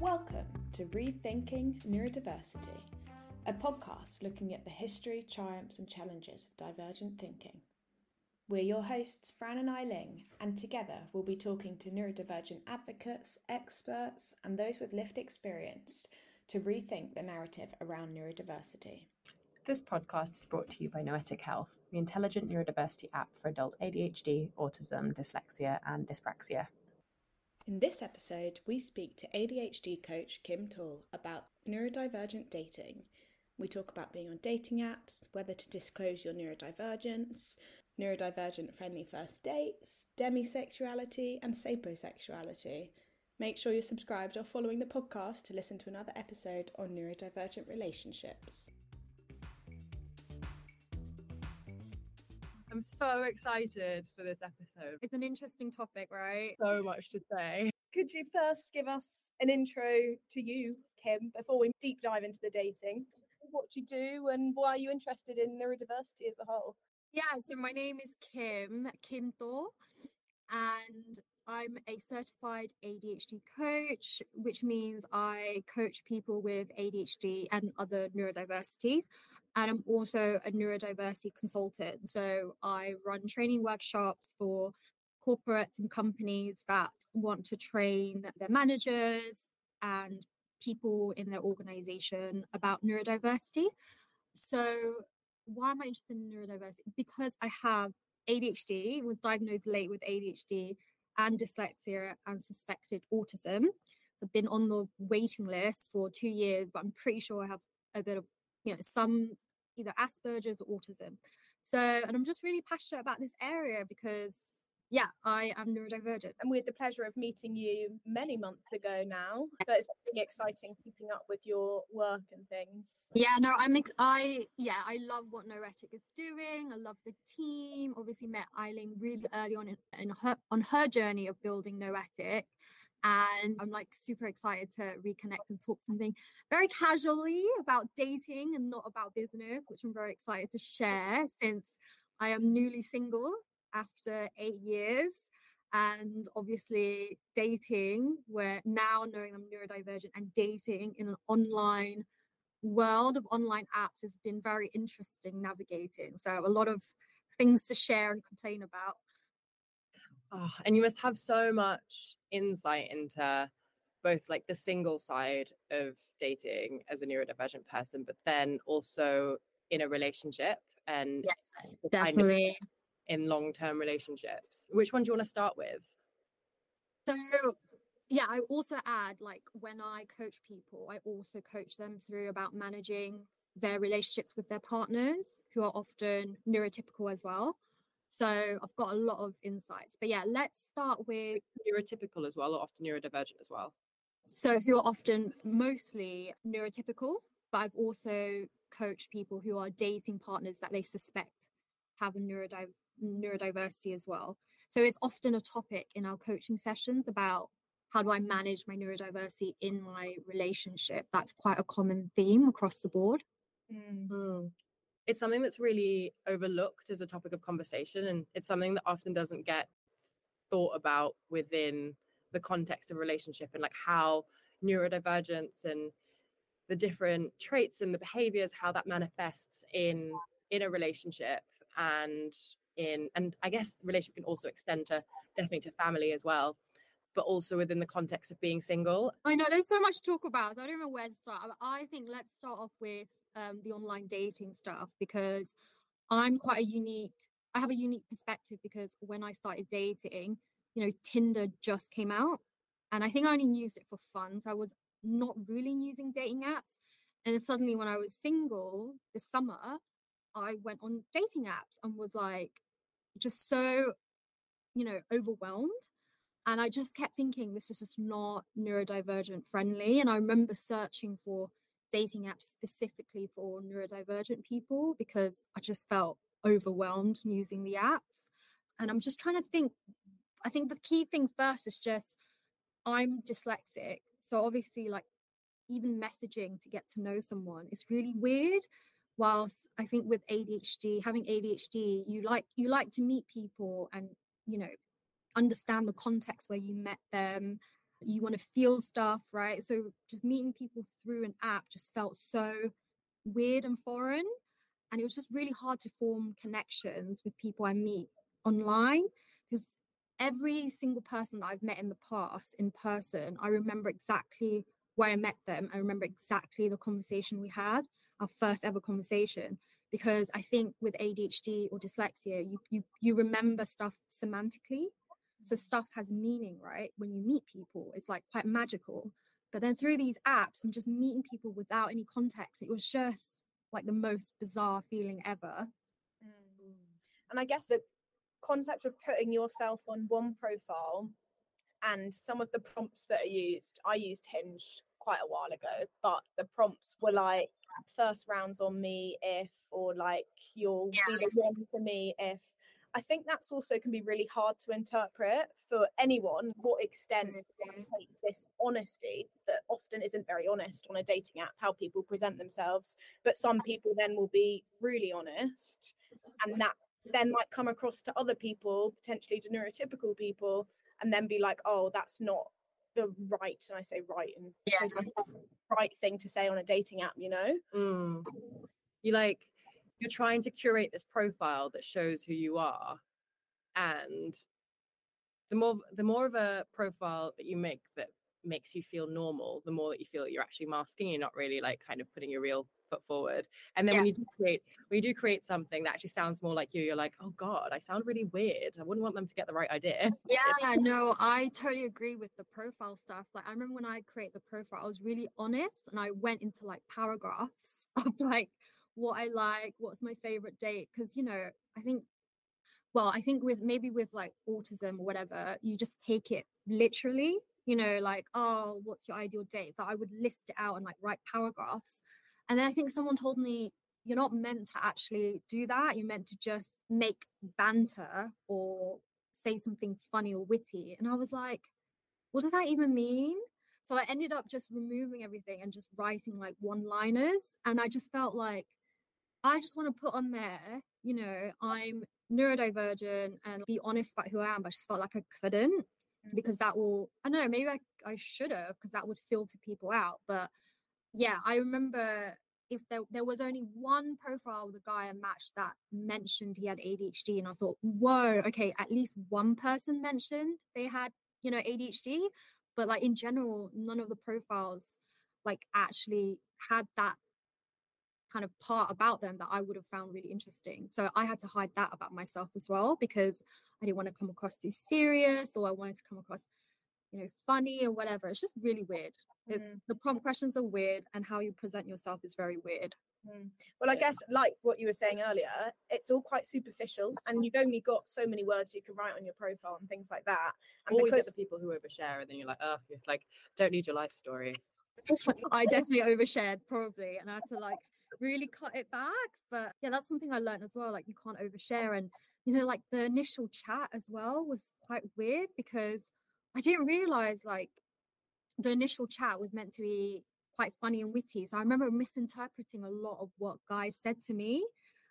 Welcome to Rethinking Neurodiversity, a podcast looking at the history, triumphs, and challenges of divergent thinking. We're your hosts, Fran and Eiling, and together we'll be talking to neurodivergent advocates, experts, and those with lived experience to rethink the narrative around neurodiversity. This podcast is brought to you by Noetic Health, the intelligent neurodiversity app for adult ADHD, autism, dyslexia, and dyspraxia. In this episode, we speak to ADHD coach Kim To about neurodivergent dating. We talk about being on dating apps, whether to disclose your neurodivergence, neurodivergent friendly first dates, demisexuality, and sapiosexuality. Make sure you're subscribed or following the podcast to listen to another episode on neurodivergent relationships. I'm so excited for this episode. It's an interesting topic, right? So much to say. Could you first give us an intro to you, Kim, before we deep dive into the dating? What you do and why are you interested in neurodiversity as a whole? Yeah, so my name is Kim, Kim To, and I'm a certified ADHD coach, which means I coach people with ADHD and other neurodiversities. And I'm also a neurodiversity consultant. So I run training workshops for corporates and companies that want to train their managers and people in their organization about neurodiversity. So why am I interested in neurodiversity? Because I have ADHD, was diagnosed late with ADHD and dyslexia and suspected autism. So I've been on the waiting list for two years, but I'm pretty sure I have a bit of, you know, some either Asperger's or autism. So, and I'm just really passionate about this area because yeah, I am neurodivergent. And we had the pleasure of meeting you many months ago now, but it's really exciting keeping up with your work and things. Yeah, no, I'm, I, yeah, I love what Noetic is doing. I love the team. Obviously met Eileen really early on in, in her, on her journey of building Noetic. And I'm like super excited to reconnect and talk something very casually about dating and not about business, which I'm very excited to share since I am newly single after eight years. And obviously dating where now knowing i'm neurodivergent and dating in an online world of online apps has been very interesting navigating. So a lot of things to share and complain about oh, and you must have so much insight into both like the single side of dating as a neurodivergent person but then also in a relationship and yeah, definitely in long term relationships. Which one do you want to start with? So, yeah, I also add like when I coach people, I also coach them through about managing their relationships with their partners who are often neurotypical as well. So I've got a lot of insights. But yeah, let's start with neurotypical as well, or often neurodivergent as well. So who are often mostly neurotypical, but I've also coached people who are dating partners that they suspect have a neurodiv- neurodiversity as well. So it's often a topic in our coaching sessions about how do I manage my neurodiversity in my relationship? That's quite a common theme across the board. Mm-hmm. It's something that's really overlooked as a topic of conversation, and it's something that often doesn't get thought about within the context of relationship and like how neurodivergence and the different traits and the behaviors how that manifests in in a relationship and in and i guess relationship can also extend to definitely to family as well but also within the context of being single. I know there's so much to talk about so i don't know where to start i think let's start off with um, the online dating stuff because i'm quite a unique i have a unique perspective because when i started dating you know tinder just came out and i think i only used it for fun so i was not really using dating apps and suddenly when i was single this summer I went on dating apps and was like just so, you know, overwhelmed. And I just kept thinking this is just not neurodivergent friendly. And I remember searching for dating apps specifically for neurodivergent people because I just felt overwhelmed using the apps. And I'm just trying to think. I think the key thing first is just I'm dyslexic. So obviously, like even messaging to get to know someone is really weird whilst i think with adhd having adhd you like you like to meet people and you know understand the context where you met them you want to feel stuff, right? So just meeting people through an app just felt so weird and foreign. And it was just really hard to form connections with people I meet online because every single person that I've met in the past in person, I remember exactly where I met them. I remember exactly the conversation we had, our first ever conversation. Because I think with ADHD or dyslexia, you you you remember stuff semantically. So stuff has meaning, right? When you meet people, it's like quite magical. But then through these apps, I'm just meeting people without any context. It was just like the most bizarre feeling ever. Mm. And I guess the concept of putting yourself on one profile and some of the prompts that are used, I used Hinge quite a while ago, but the prompts were like first rounds on me if, or like you'll be the one for me if. I think that's also can be really hard to interpret for anyone. What extent takes this honesty that often isn't very honest on a dating app, how people present themselves, but some people then will be really honest, and that then might come across to other people, potentially to neurotypical people, and then be like, oh, that's not the right, and I say right and Yeah. right thing to say on a dating app, you know? Mm. You like you're trying to curate this profile that shows who you are, and the more the more of a profile that you make that makes you feel normal, the more that you feel that you're actually masking. You're not really like kind of putting your real foot forward. And then when you do create when you do create something that actually sounds more like you, you're like, oh god, I sound really weird. I wouldn't want them to get the right idea. Yeah, no, I totally agree with the profile stuff. Like, I remember when I create the profile, I was really honest and I went into like paragraphs of like what I like, what's my favorite date. Cause, you know, I think, well, I think with maybe with like autism or whatever, you just take it literally, you know, like, oh, what's your ideal date? So I would list it out and like write paragraphs. And then I think someone told me, you're not meant to actually do that. You're meant to just make banter or say something funny or witty. And I was like, what does that even mean? So I ended up just removing everything and just writing like one liners. And I just felt like I just want to put on there, you know, I'm neurodivergent and be honest about who I am. But I just felt like I couldn't mm. because that will, I don't know, maybe I, I should have because that would filter people out. But yeah, I remember if there, there was only one profile with a guy I matched that mentioned he had ADHD, and I thought, whoa, okay, at least one person mentioned they had, you know, ADHD. But like in general, none of the profiles like actually had that kind of part about them that I would have found really interesting. So I had to hide that about myself as well because I didn't want to come across too serious or I wanted to come across, you know, funny or whatever. It's just really weird. It's Mhm. the prompt questions are weird and how you present yourself is very weird. Mm. Well, I guess like what you were saying earlier, it's all quite superficial, and you've only got so many words you can write on your profile and things like that. And Or you get because the people who overshare, and then you're like, oh, it's like don't need your life story. I definitely overshared probably and I had to like really cut it back. But yeah, that's something I learned as well. Like you can't overshare. And you know, like the initial chat as well was quite weird because I didn't realize like the initial chat was meant to be quite funny and witty. So I remember misinterpreting a lot of what guys said to me.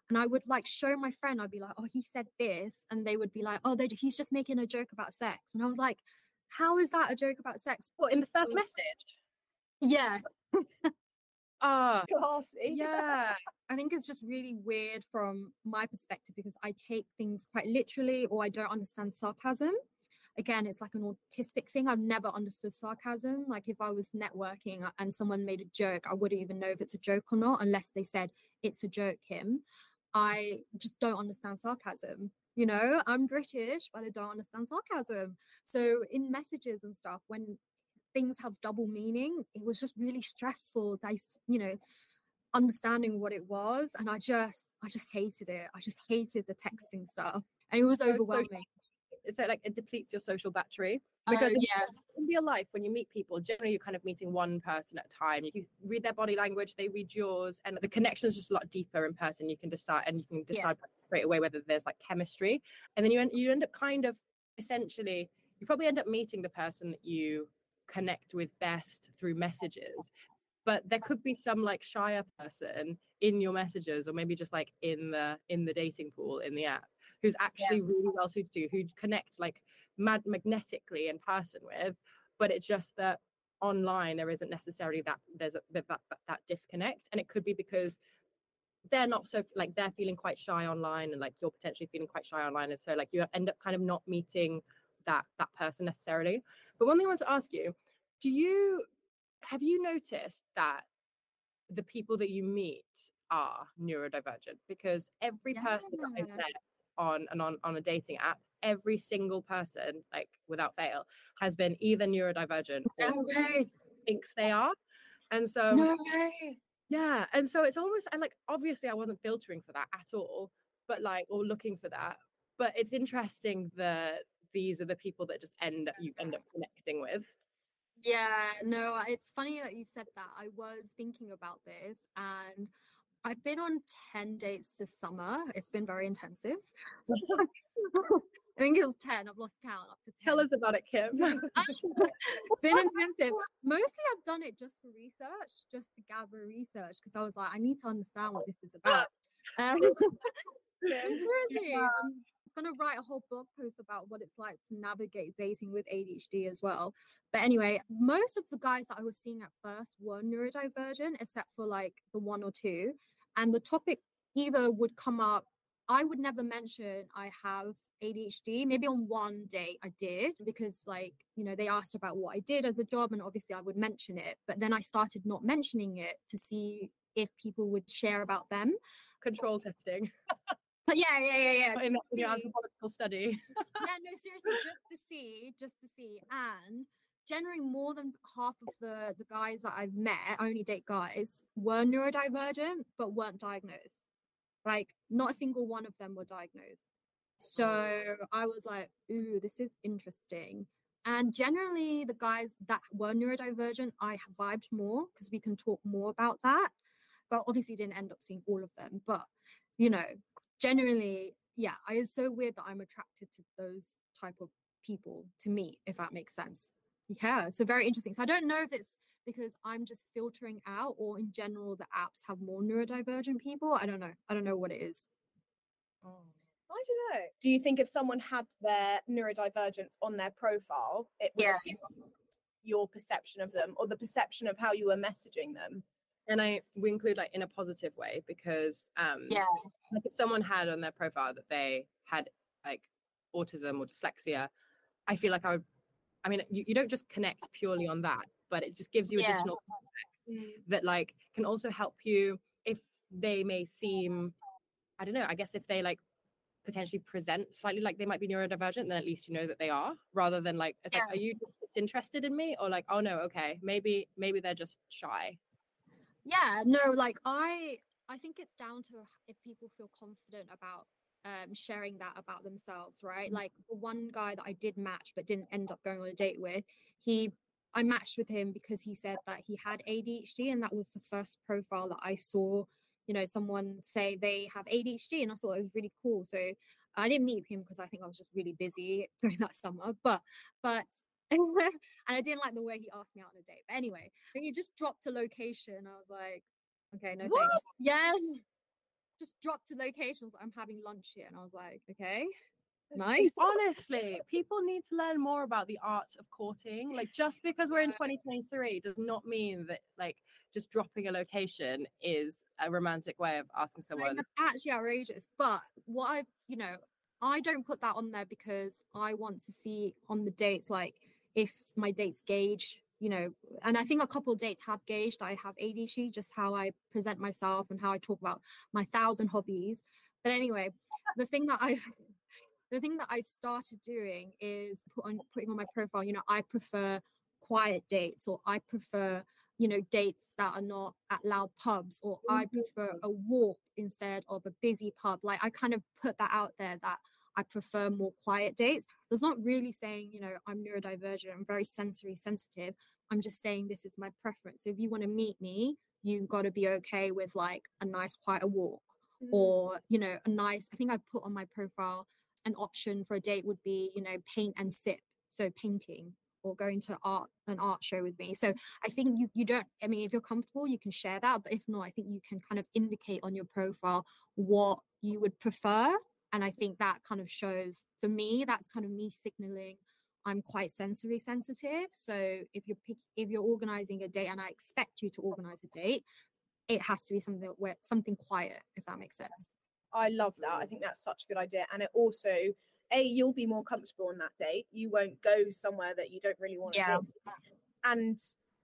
And I would like show my friend, I'd be like, oh, he said this. And they would be like, oh, he's just making a joke about sex. And I was like, how is that a joke about sex? What in the first message? Yeah. Ah, classy. yeah. I think it's just really weird from my perspective because I take things quite literally or I don't understand sarcasm. Again, it's like an autistic thing. I've never understood sarcasm. Like if I was networking and someone made a joke, I wouldn't even know if it's a joke or not unless they said it's a joke, Kim. I just don't understand sarcasm. You know, I'm British, but I don't understand sarcasm. So in messages and stuff, when things have double meaning, it was just really stressful. Dice, you know, understanding what it was and i just i just hated it i just hated the texting stuff and it was So overwhelming It's like, like it depletes your social battery. Oh, because in- yeah. in real life when you meet people generally you're kind of meeting one person at a time you read their body language they read yours and the connection is just a lot deeper in person you can decide and you can Yeah. decide straight away whether there's like chemistry and then you end, you end up kind of essentially you probably end up meeting the person that you connect with best through messages. But there could be some like shyer person in your messages or maybe just like in the in the dating pool in the app who's actually really well suited to you who connect like mad magnetically in person with but it's just that online there isn't necessarily that there's a, that, that that disconnect. And it could be because they're not so like they're feeling quite shy online and like you're potentially feeling quite shy online. And so like you end up kind of not meeting that that person necessarily but one thing i want to ask you do you have you noticed that the people that you meet are neurodivergent because every person that I've met on and on on a dating app every single person like without fail has been either neurodivergent or No way. thinks they are and so No way. yeah and so it's almost and like obviously i wasn't filtering for that at all but like or looking for that but it's interesting that these are the people that just end up you end up connecting with Yeah, no, it's funny that you said that. I was thinking about this and I've been on 10 dates this summer. It's been very intensive. I think it's 10. I've lost count up to 10. tell us about it kim it's been intensive. Mostly I've done it just for research, just to gather research because I was like, I need to understand what this is about. Um, really, um, was gonna write a whole blog post about what it's like to navigate dating with ADHD as well. But anyway, most of the guys that I was seeing at first were neurodivergent, except for like the one or two. And the topic either would come up. I would never mention I have ADHD. Maybe on one day I did because, like, you know, they asked about what I did as a job, and obviously I would mention it. But then I started not mentioning it to see if people would share about them. control testing yeah, yeah, yeah, yeah. in, in your anthropological study yeah, no, seriously, just to see, just to see. And generally, more than half of the the guys that I've met, I only date guys, were neurodivergent but weren't diagnosed. Like, not a single one of them were diagnosed. So oh. I was like, ooh, this is interesting. And generally, the guys that were neurodivergent, I vibed more because we can talk more about that. But obviously, didn't end up seeing all of them. But you know, generally, yeah, I, it's so weird that I'm attracted to those type of people to meet, if that makes sense. Yeah, so very interesting. So I don't know if it's because I'm just filtering out, or in general, the apps have more neurodivergent people. I don't know. I don't know what it is. Oh. I don't know. Do you think if someone had their neurodivergence on their profile, it would Yeah. your perception of them or the perception of how you were messaging them? And i we include like in a positive way because um yeah. like if someone had on their profile that they had like autism or dyslexia i feel like i would i mean you, you don't just connect purely on that but it just gives you Yeah. additional context that like can also help you if they may seem i don't know i guess if they like potentially present slightly like they might be neurodivergent then at least you know that they are rather than like it's like are you just disinterested in me? or like oh no okay maybe maybe they're just shy yeah no like i i think it's down to if people feel confident about um sharing that about themselves right? Like the one guy that i did match but didn't end up going on a date with he i matched with him because he said that he had adhd and that was the first profile that i saw you know someone say they have adhd and i thought it was really cool. So i didn't meet him because i think i was just really busy during that summer but but and I didn't like the way he asked me out on a date. But anyway, he just dropped a location. I was like, okay, no What? thanks. Yeah. Just dropped a location. like, I'm having lunch here. And I was like, okay, nice. honestly people need to learn more about the art of courting like just because we're in 2023 does not mean that like just dropping a location is a romantic way of asking someone that's actually outrageous. But what I've, you know, I don't put that on there because I want to see on the dates, like if my dates gauge, you know, and I think a couple of dates have gauged. I have ADHD, just how I present myself and how I talk about my thousand hobbies. But anyway, the thing that I, the thing that I've started doing is put on putting on my profile, you know, I prefer quiet dates or I prefer you know dates that are not at loud pubs or i mm-hmm. prefer a walk instead of a busy pub. Like i kind of put that out there that i prefer more quiet dates. There's not really saying you know i'm neurodivergent i'm very sensory sensitive. I'm just saying this is my preference. So if you want to meet me you've got to be okay with like a nice quiet walk Mm. or you know a nice i think i put on my profile an option for a date would be you know paint and sip so painting or going to art an art show with me. So i think you you don't i mean if you're comfortable you can share that but if not i think you can kind of indicate on your profile what you would prefer and i think that kind of shows for me that's kind of me signaling I'm quite sensory sensitive. So if you're pick, if you're organizing a date and I expect you to organize a date, it has to be something where something quiet, if that makes sense. I love that. I think that's such a good idea. And it also, A, you'll be more comfortable on that date. You won't go somewhere that you don't really want to Yeah. go. And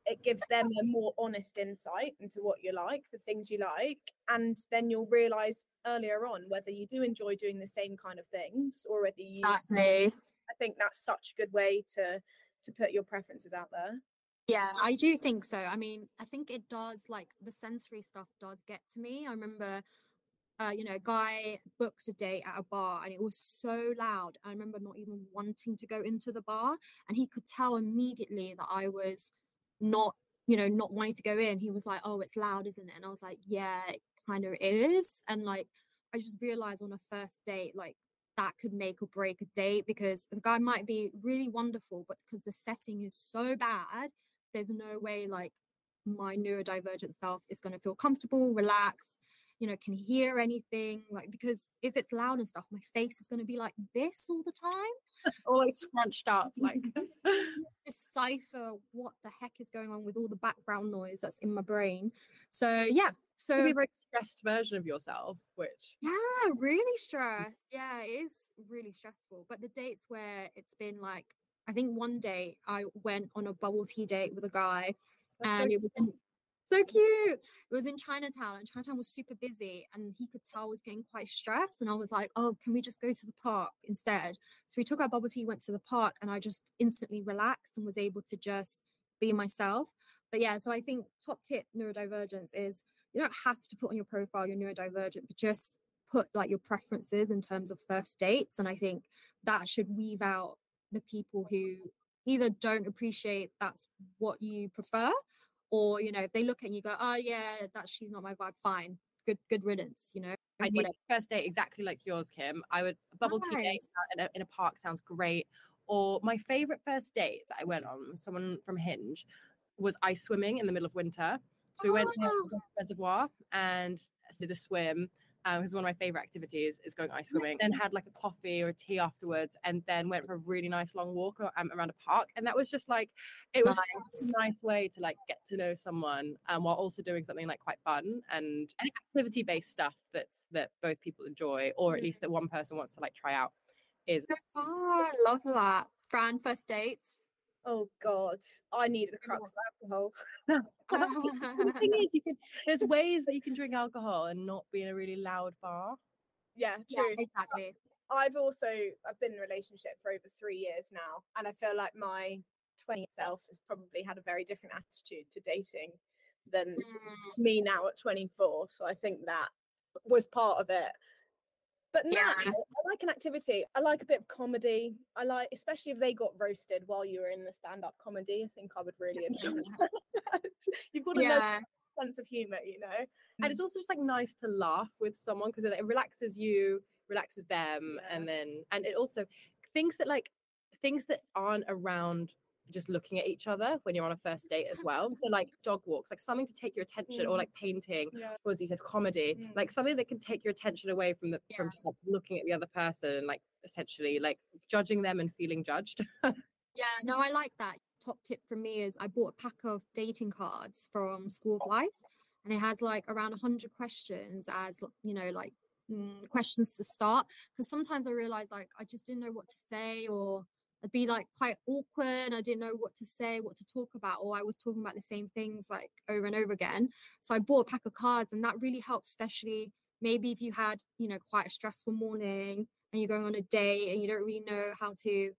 it gives them a more honest insight into what you like, the things you like. And then you'll realize earlier on whether you do enjoy doing the same kind of things or whether you Exactly. I think that's such a good way to to put your preferences out there. Yeah, I do think so. I mean, I think it does like the sensory stuff does get to me. I remember uh, you know, a guy booked a date at a bar and it was so loud. I remember not even wanting to go into the bar and he could tell immediately that I was not, you know, not wanting to go in. He was like, "Oh, it's loud, isn't it?" And I was like, "Yeah, it kind of is." And like I just realized on a first date like that could make or break a date because the guy might be really wonderful, but because the setting is so bad, there's no way like my neurodivergent self is going to feel comfortable, relaxed, you know, can hear anything. Like, because if it's loud and stuff, my face is going to be like this all the time. All like scrunched up, like Decipher what the heck is going on with all the background noise that's in my brain. So, yeah. So, maybe a very stressed version of yourself, which Yeah, really stressed. Yeah, it is really stressful. But the dates where it's been like, I think one day I went on a bubble tea date with a guy, That's so and it was in, so cute. It was in Chinatown, and Chinatown was super busy, and he could tell I was getting quite stressed. And I was like, "Oh, can we just go to the park instead?" So we took our bubble tea, went to the park, and I just instantly relaxed and was able to just be myself. But yeah, so I think top tip neurodivergence is you don't have to put on your profile you're neurodivergent, but just put like your preferences in terms of first dates. And I think that should weave out the people who either don't appreciate that's what you prefer, or you know, if they look at you, go, oh yeah, that she's not my vibe, fine. Good good riddance, you know. I need first date exactly like yours, Kim. I would a bubble tea date in a, in a park sounds great. Or my favorite first date that I went on with someone from Hinge was ice swimming in the middle of winter. So we went to Oh. the reservoir and did a swim. Um, one of my favorite activities is going ice swimming. Then had like a coffee or a tea afterwards, and then went for a really nice long walk um, around a park. And that was just like it was such a Nice. nice way to like get to know someone, um, while also doing something like quite fun and activity based stuff that's that both people enjoy, or at least that one person wants to like try out. Is So fun. I love that. Fran, first dates. Oh God, I need a of alcohol. the thing is, you can there's ways that you can drink alcohol and not be in a really loud bar. Yeah, yeah, true. exactly. I've also I've been in a relationship for over three years now, and I feel like my 20 self has probably had a very different attitude to dating than Mm, me now at 24. So I think that was part of it. But now Yeah. Like an activity. I like a bit of comedy. I like, especially if they got roasted while you were in the stand-up comedy. I think I would really enjoy that. You've got a Yeah. sense of humor, you know. And it's mm. also just like nice to laugh with someone because it relaxes you, relaxes them, Yeah. and then and it also things that like things that aren't around just looking at each other when you're on a first date as well. So like dog walks, like something to take your attention, or Mm. like painting, Yeah. or as you said, comedy, Mm. like something that can take your attention away from the from just like looking at the other person and like essentially like judging them and feeling judged. Yeah, no, I like that. Top tip from me is I bought a pack of dating cards from School of Life, and it has like around 100 questions as, you know, like mm, questions to start. Because sometimes I realized like I just didn't know what to say, or I'd be like quite awkward. I didn't know what to say, what to talk about, or I was talking about the same things like over and over again. So I bought a pack of cards, and that really helps, especially maybe if you had, you know, quite a stressful morning and you're going on a date and you don't really know how to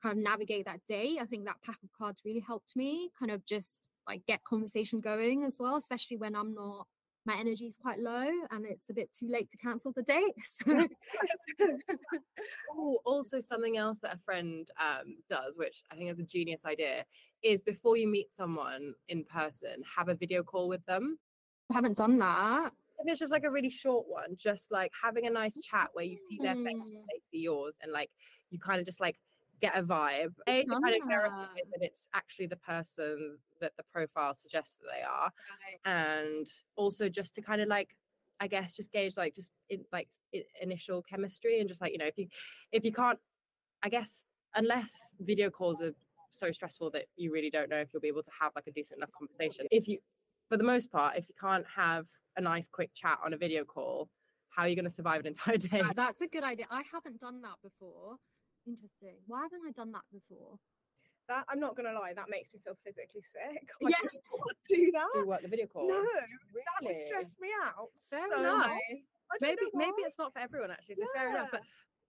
kind of navigate that day. I think that pack of cards really helped me kind of just like get conversation going as well, especially when I'm not my energy is quite low and it's a bit too late to cancel the date. So Oh, also something else that a friend um, does, which I think is a genius idea, is before you meet someone in person, have a video call with them. I haven't done that. If it's just like a really short one, just like having a nice chat where you see their face, Mm, they see yours, and like you kind of just like get a vibe. A to kind of verify that. it's actually the person that the profile suggests that they are, right. and also just to kind of like i guess just gauge like just in like i- initial chemistry and just like you know if you if you can't i guess unless video calls are so stressful that you really don't know if you'll be able to have like a decent enough conversation. If you, for the most part, if you can't have a nice quick chat on a video call, how are you going to survive an entire day? That's a good idea. I haven't done that before. Interesting. Why haven't I done that before? That I'm not gonna lie, that makes me feel physically sick. I Yeah. just can't do that. Do what the video call? No, that would stress me out. Fair so enough. much. I maybe maybe it's not for everyone actually. So fair enough. But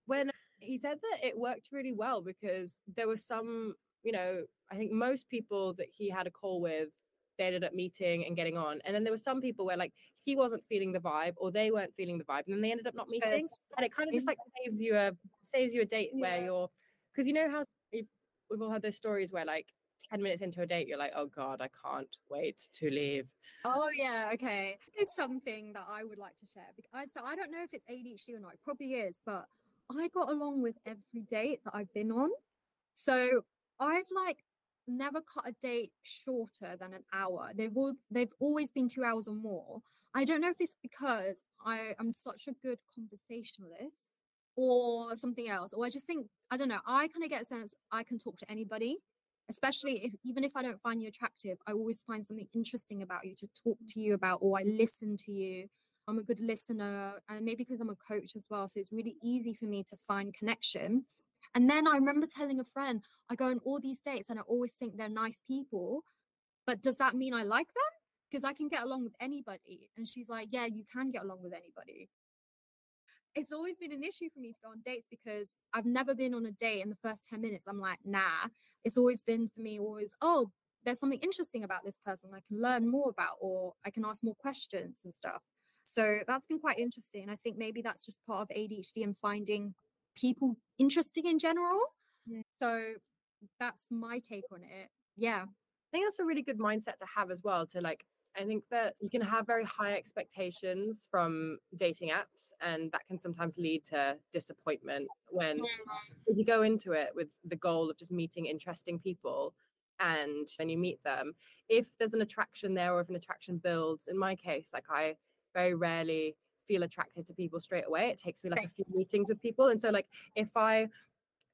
when he said that it worked really well because there were some, you know, I think most people that he had a call with, they ended up meeting and getting on. And then there were some people where like he wasn't feeling the vibe or they weren't feeling the vibe, and then they ended up not meeting. And it kind of just like saves you a saves you a date where Yeah. you're because you know how you've, we've all had those stories where like 10 minutes into a date, you're like, oh God, I can't wait to leave. Oh yeah, okay. This is something that I would like to share. bec- I, so I don't know if it's ADHD or not. It probably is, but I got along with every date that I've been on. So I've like never cut a date shorter than an hour. They've all they've always been two hours or more. I don't know if it's because I am such a good conversationalist or something else, or I just think I don't know. I kind of get a sense I can talk to anybody especially if even if I don't find you attractive, I always find something interesting about you to talk to you about, or I listen to you. I'm a good listener, and maybe because I'm a coach as well, so it's really easy for me to find connection. And then I remember telling a friend, I go on all these dates, and I always think they're nice people, but does that mean I like them? Because I can get along with anybody. And she's like, Yeah, you can get along with anybody it's always been an issue for me to go on dates because I've never been on a date in the first 10 minutes. I'm like, nah. It's always been for me, always, oh, there's something interesting about this person I can learn more about, or I can ask more questions and stuff. So that's been quite interesting. I think maybe that's just part of ADHD and finding people interesting in general. Mm. So that's my take on it. Yeah. I think that's a really good mindset to have as well. To like, I think that you can have very high expectations from dating apps, and that can sometimes lead to disappointment when mm-hmm. if you go into it with the goal of just meeting interesting people and then you meet them. If there's an attraction there or if an attraction builds, in my case, like I very rarely feel attracted to people straight away. It takes me like a few meetings with people. And so like if I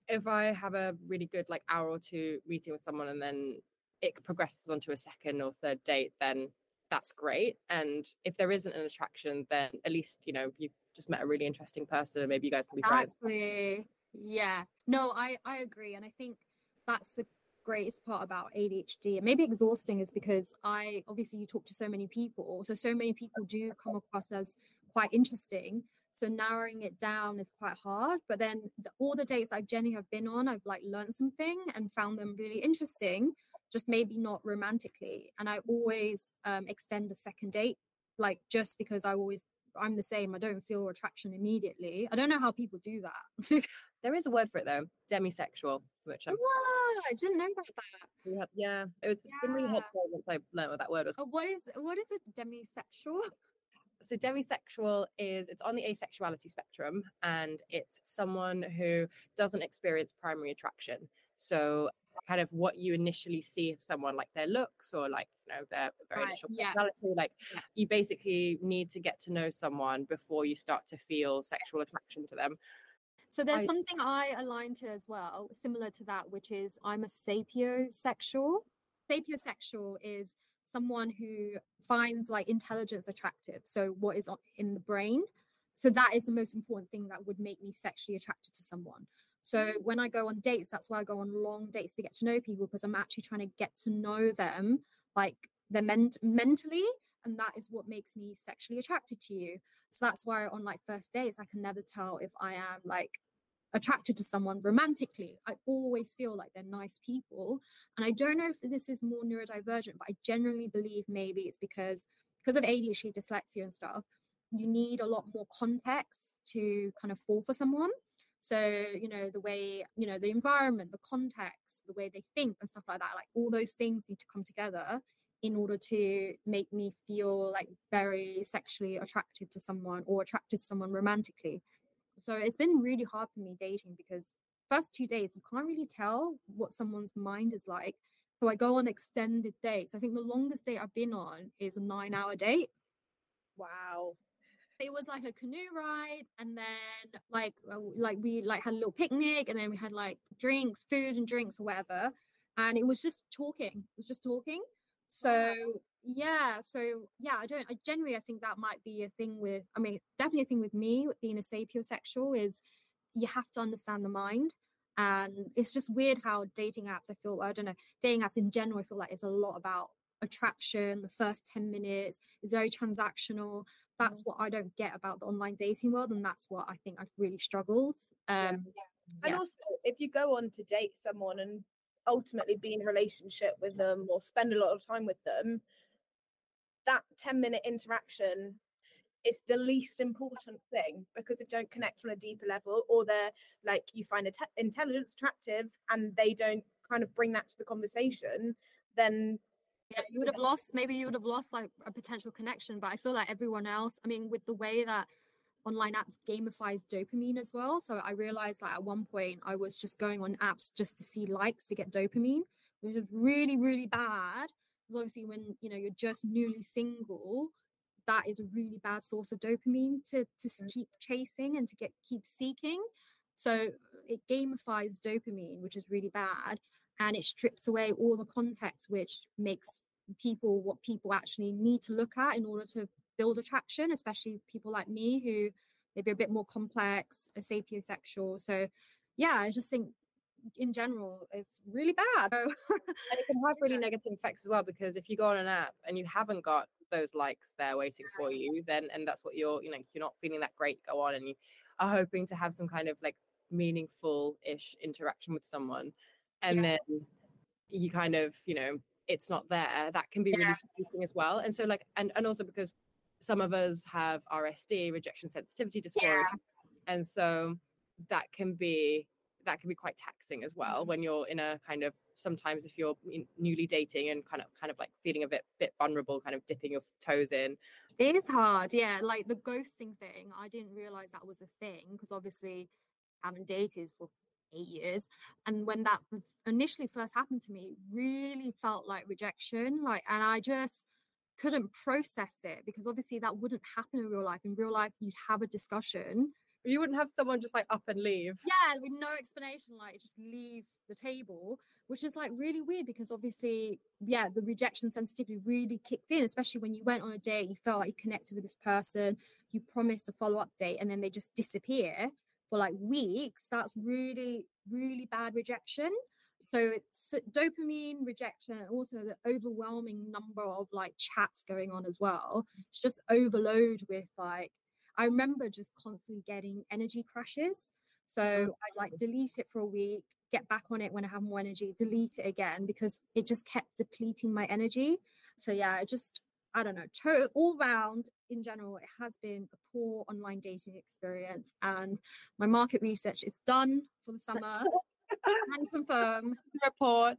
if I have a really good like hour or two meeting with someone and then it progresses onto a second or third date, then that's great. And if there isn't an attraction, then at least, you know, you've just met a really interesting person and maybe you guys can be friends. Exactly. Yeah. No, I I agree, and I think that's the greatest part about ADHD and maybe exhausting is because I obviously you talk to so many people, so so many people do come across as quite interesting. So narrowing it down is quite hard. But then the, all the dates I've Jenny have been on, I've like learned something and found them really interesting, just maybe not romantically. And I always um, extend a second date, like just because I always I'm the same. I don't feel attraction immediately. I don't know how people do that. There is a word for it though, demisexual, which I'm, Ah, I didn't know about that. have- yeah, it was, it's been really Yeah. helpful once I learned what that word was. Oh, what is what is a demisexual? so demisexual is it's on the asexuality spectrum and it's someone who doesn't experience primary attraction so kind of what you initially see of someone like their looks or like you know their very Right, initial yes. personality like Yeah. you basically need to get to know someone before you start to feel sexual attraction to them So there's I- something I align to as well, similar to that, which is I'm a sapiosexual. Sapiosexual is someone who finds like intelligence attractive. So what is in the brain. So that is the most important thing that would make me sexually attracted to someone. So when I go on dates, that's why I go on long dates to get to know people because I'm actually trying to get to know them, like they're ment- mentally, and that is what makes me sexually attracted to you. So that's why on like first dates, I can never tell if I am like attracted to someone romantically. I always feel like they're nice people. And I don't know if this is more neurodivergent, but I generally believe maybe it's because because of ADHD, dyslexia and stuff, you need a lot more context to kind of fall for someone. So, you know, the way, you know, the environment, the context, the way they think and stuff like that, like all those things need to come together in order to make me feel like very sexually attracted to someone or attracted to someone romantically. So it's been really hard for me dating because first two days you can't really tell what someone's mind is like. So I go on extended dates. I think the longest date I've been on is a nine hour date. Wow. It was like a canoe ride and then like uh, like we like had a little picnic and then we had like drinks food and drinks or whatever and it was just talking it was just talking. So yeah so yeah i don't i generally i think that might be a thing with i mean definitely a thing with me being a sapiosexual is you have to understand the mind and it's just weird how dating apps i feel i don't know dating apps in general i feel like it's a lot about attraction the first 10 minutes is very transactional that's what i don't get about the online dating world and that's what i think i've really struggled um Yeah. And also, if you go on to date someone and ultimately be in a relationship with them or spend a lot of time with them, that 10 minute interaction is the least important thing because if you don't connect on a deeper level or they're like you find inte- intelligence attractive and they don't kind of bring that to the conversation, then yeah, you would have lost maybe you would have lost like a potential connection but i feel like everyone else i mean with the way that online apps gamifies dopamine as well so i realized like at one point i was just going on apps just to see likes to get dopamine which is really really bad because obviously when you know you're just newly single that is a really bad source of dopamine to to s- Mm. keep chasing and to get keep seeking so it gamifies dopamine which is really bad and it strips away all the context which makes people what people actually need to look at in order to build attraction especially people like me who maybe a bit more complex a sapiosexual. So yeah i just think in general it's really bad. And it can have really negative effects as well because if you go on an app and you haven't got those likes there waiting for you then and that's what you're you know you're not feeling that great go on and you are hoping to have some kind of like meaningful ish interaction with someone and Yeah. then you kind of you know it's not there that can be really Yeah. confusing as well and so like and and also because some of us have rsd rejection sensitivity dysphoria and so that can be that can be quite taxing as well mm-hmm. when you're in a kind of sometimes if you're in- newly dating and kind of kind of like feeling a bit bit vulnerable kind of dipping your toes in It is hard, yeah. Like the ghosting thing, I didn't realize that was a thing because obviously I haven't dated for eight years. And when that initially first happened to me, it really felt like rejection. Like, and I just couldn't process it because obviously that wouldn't happen in real life. In real life, you'd have a discussion. you wouldn't have someone just like up and leave Yeah, with no explanation, like just leave the table, which is like really weird because obviously, yeah, the rejection sensitivity really kicked in, especially when you went on a date, you felt like you connected with this person, you promised a follow up date, and then they just disappear for like weeks. That's really, really bad rejection. So it's uh, dopamine rejection, and also the overwhelming number of like chats going on as well. It's just overload with like I remember just constantly getting energy crashes. So oh, I'd like delete it for a week, get back on it when I have more energy, delete it again because it just kept depleting my energy. So yeah, it just I don't know, to- all round in general, it has been a poor online dating experience. And my market research is done for the summer. and confirm, report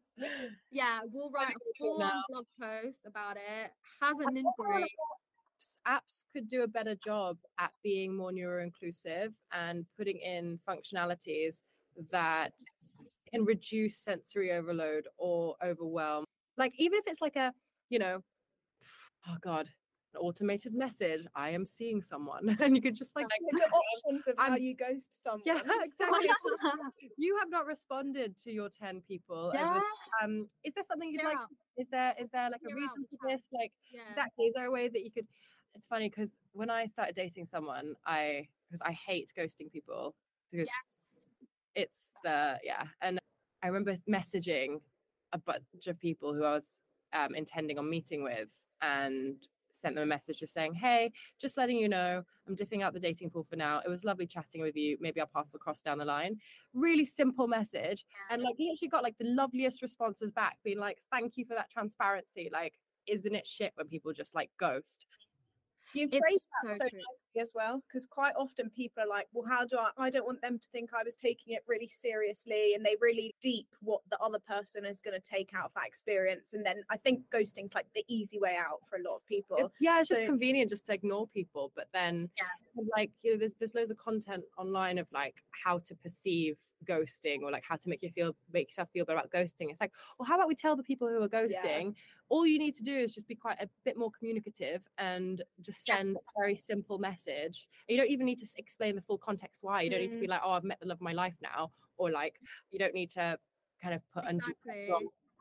yeah, we'll write a full blog post about it. Hasn't been great. apps, apps could do a better job at being more neuro inclusive and putting in functionalities that can reduce sensory overload or overwhelm. Like even if it's like a, you know, oh god, an automated message, I am seeing someone, and you could just like, look at options of how you ghost someone. yeah, exactly. you have not responded to your ten people. over- yeah, um, is there something you'd Clear like? To, is there is there like a reason the for this? Like yeah. exactly is there a way that you could it's funny because when i started dating someone i because i hate ghosting people because it's the yeah and i remember messaging a bunch of people who i was um, intending on meeting with and sent them a message just saying hey just letting you know i'm dipping out the dating pool for now. It was lovely chatting with you. Maybe i'll pass across down the line. Really simple message and like literally got like the loveliest responses back being like thank you for that transparency. Like isn't it shit when people just like ghost You phrase that so so nicely as well, because quite often people are like, "Well, how do I? I don't want them to think I was taking it really seriously," and they really deep what the other person is going to take out of that experience. And then I think ghosting's like the easy way out for a lot of people. It's- yeah it's just convenient just to ignore people but then Yeah. like you know, there's there's loads of content online of like how to perceive ghosting or like how to make you feel make yourself feel better about ghosting. It's like, well, how about we tell the people who are ghosting? Yeah. All you need to do is just be quite a bit more communicative and just send yes. a very simple message. You don't even need to explain the full context why. You don't mm. need to be mm. like, oh, I've met the love of my life now, or like you don't need to kind of put exactly.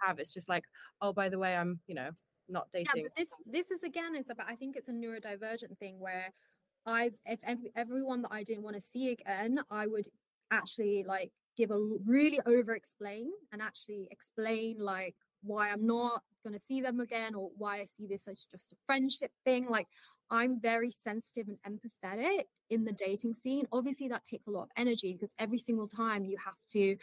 have. It's just like, oh, by the way, I'm, you know, not dating. Yeah, but this this is again is about I think it's a neurodivergent thing where I've if every, everyone that I didn't want to see again, I would actually like give a really over explain and actually explain like why I'm not going to see them again or why I see this as just a friendship thing. Like I'm very sensitive and empathetic in the dating scene. Obviously, that takes a lot of energy because every single time you have to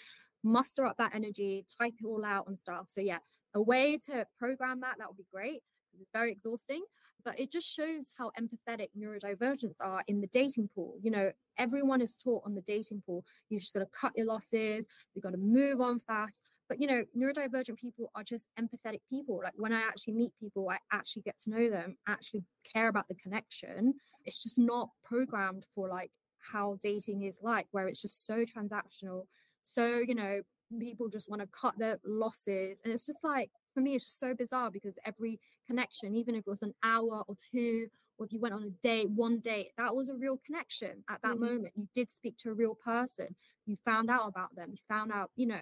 muster up that energy, type it all out and stuff. So yeah, a way to program that that would be great because it's very exhausting but it just shows how empathetic neurodivergents are in the dating pool you know everyone is taught on the dating pool you just got to cut your losses you got to move on fast but you know neurodivergent people are just empathetic people like when i actually meet people i actually get to know them actually care about the connection it's just not programmed for like how dating is like where it's just so transactional so you know people just want to cut their losses and it's just like for me it's just so bizarre because every connection even if it was an hour or two or if you went on a date one date that was a real connection at that mm-hmm. moment. You did speak to a real person. You found out about them. You found out you know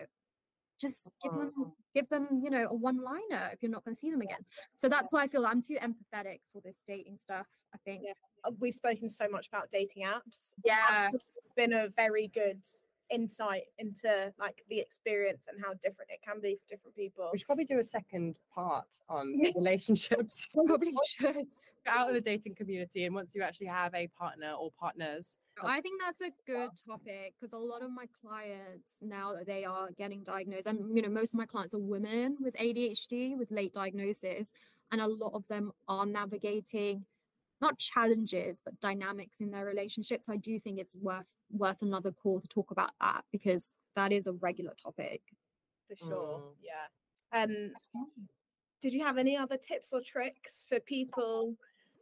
just give them oh. give them you know a one liner if you're not going to see them again. So that's why i feel i'm too empathetic for this dating stuff i think. Yeah. We've spoken so much about dating apps. Yeah. it's been a very good insight into like the experience and how different it can be for different people. We should probably do a second part on relationships. probably should. Out of the dating community, and once you actually have a partner or partners. I think that's a good topic because a lot of my clients now that they are getting diagnosed, and you know, most of my clients are women with ADHD with late diagnosis, and a lot of them are navigating not challenges but dynamics in their relationships i do think it's worth worth another call to talk about that because that is a regular topic. For sure. Mm. yeah. Um did you have any other tips or tricks for people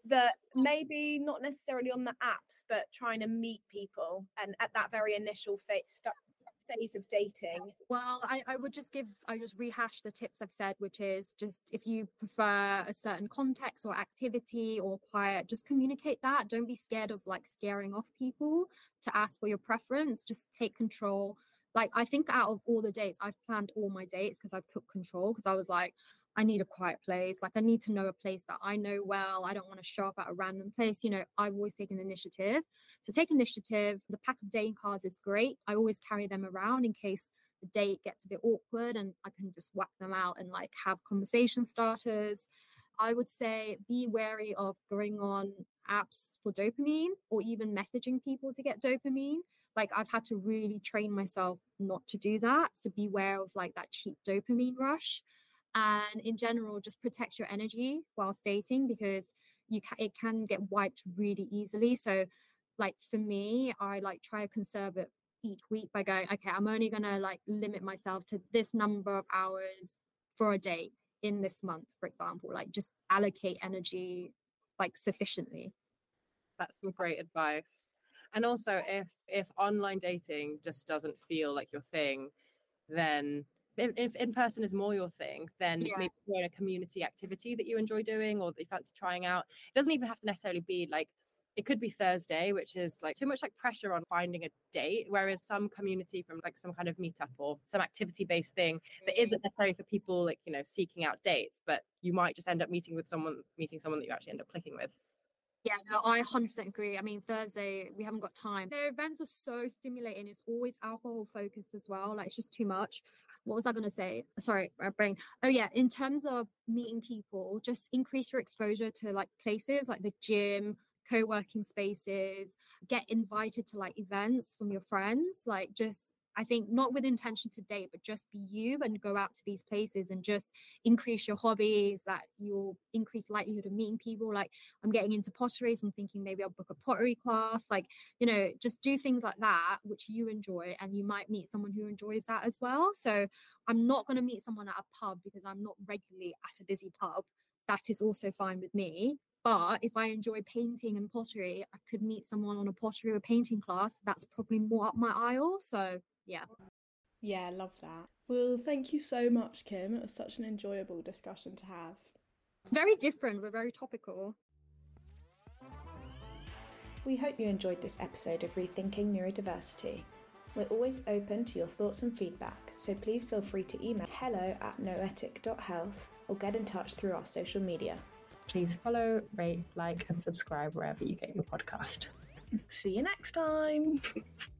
that maybe not necessarily on the apps but trying to meet people and at that very initial phase phase of dating? Well, I, I would just give, I just rehash the tips I've said, which is just if you prefer a certain context or activity or quiet, just communicate that. Don't be scared of like scaring off people to ask for your preference. Just take control. Like, I think out of all the dates, I've planned all my dates because I've took control because I was like, I need a quiet place. Like I need to know a place that I know well. I don't want to show up at a random place. You know, I've always taken initiative. So take initiative. The pack of dating cards is great. I always carry them around in case the date gets a bit awkward and I can just whack them out and like have conversation starters. I would say be wary of going on apps for dopamine or even messaging people to get dopamine. Like I've had to really train myself not to do that. So beware of like that cheap dopamine rush and in general just protect your energy whilst dating because you ca- it can get wiped really easily so like for me i like try to conserve it each week by going okay i'm only going to like limit myself to this number of hours for a date in this month for example like just allocate energy like sufficiently that's some great advice and also if if online dating just doesn't feel like your thing then if in person is more your thing, then yeah. maybe join a community activity that you enjoy doing or that you fancy trying out. It doesn't even have to necessarily be like it could be Thursday, which is like too much like pressure on finding a date, whereas some community from like some kind of meetup or some activity based thing that isn't mm. necessarily for people like, you know, seeking out dates, but you might just end up meeting with someone, meeting someone that you actually end up clicking with. Yeah, no, I 100% agree. I mean, Thursday, we haven't got time. Their events are so stimulating. It's always alcohol focused as well. Like, it's just too much what was I going to say? Sorry, my brain. Oh, yeah. In terms of meeting people, just increase your exposure to like places like the gym, co working spaces, get invited to like events from your friends. Like, just I think not with intention to date, but just be you and go out to these places and just increase your hobbies that you'll increase likelihood of meeting people. Like I'm getting into pottery, so I'm thinking maybe I'll book a pottery class. Like, you know, just do things like that, which you enjoy, and you might meet someone who enjoys that as well. So I'm not going to meet someone at a pub because I'm not regularly at a busy pub. That is also fine with me But if I enjoy painting and pottery, I could meet someone on a pottery or painting class. That's probably more up my aisle. So, yeah. Yeah, love that. Well, thank you so much, Kim. It was such an enjoyable discussion to have. Very different, but very topical. We hope you enjoyed this episode of Rethinking Neurodiversity. We're always open to your thoughts and feedback, so please feel free to email hello at noetic.health or get in touch through our social media. Please follow, rate, like, and subscribe wherever you get your podcast. See you next time.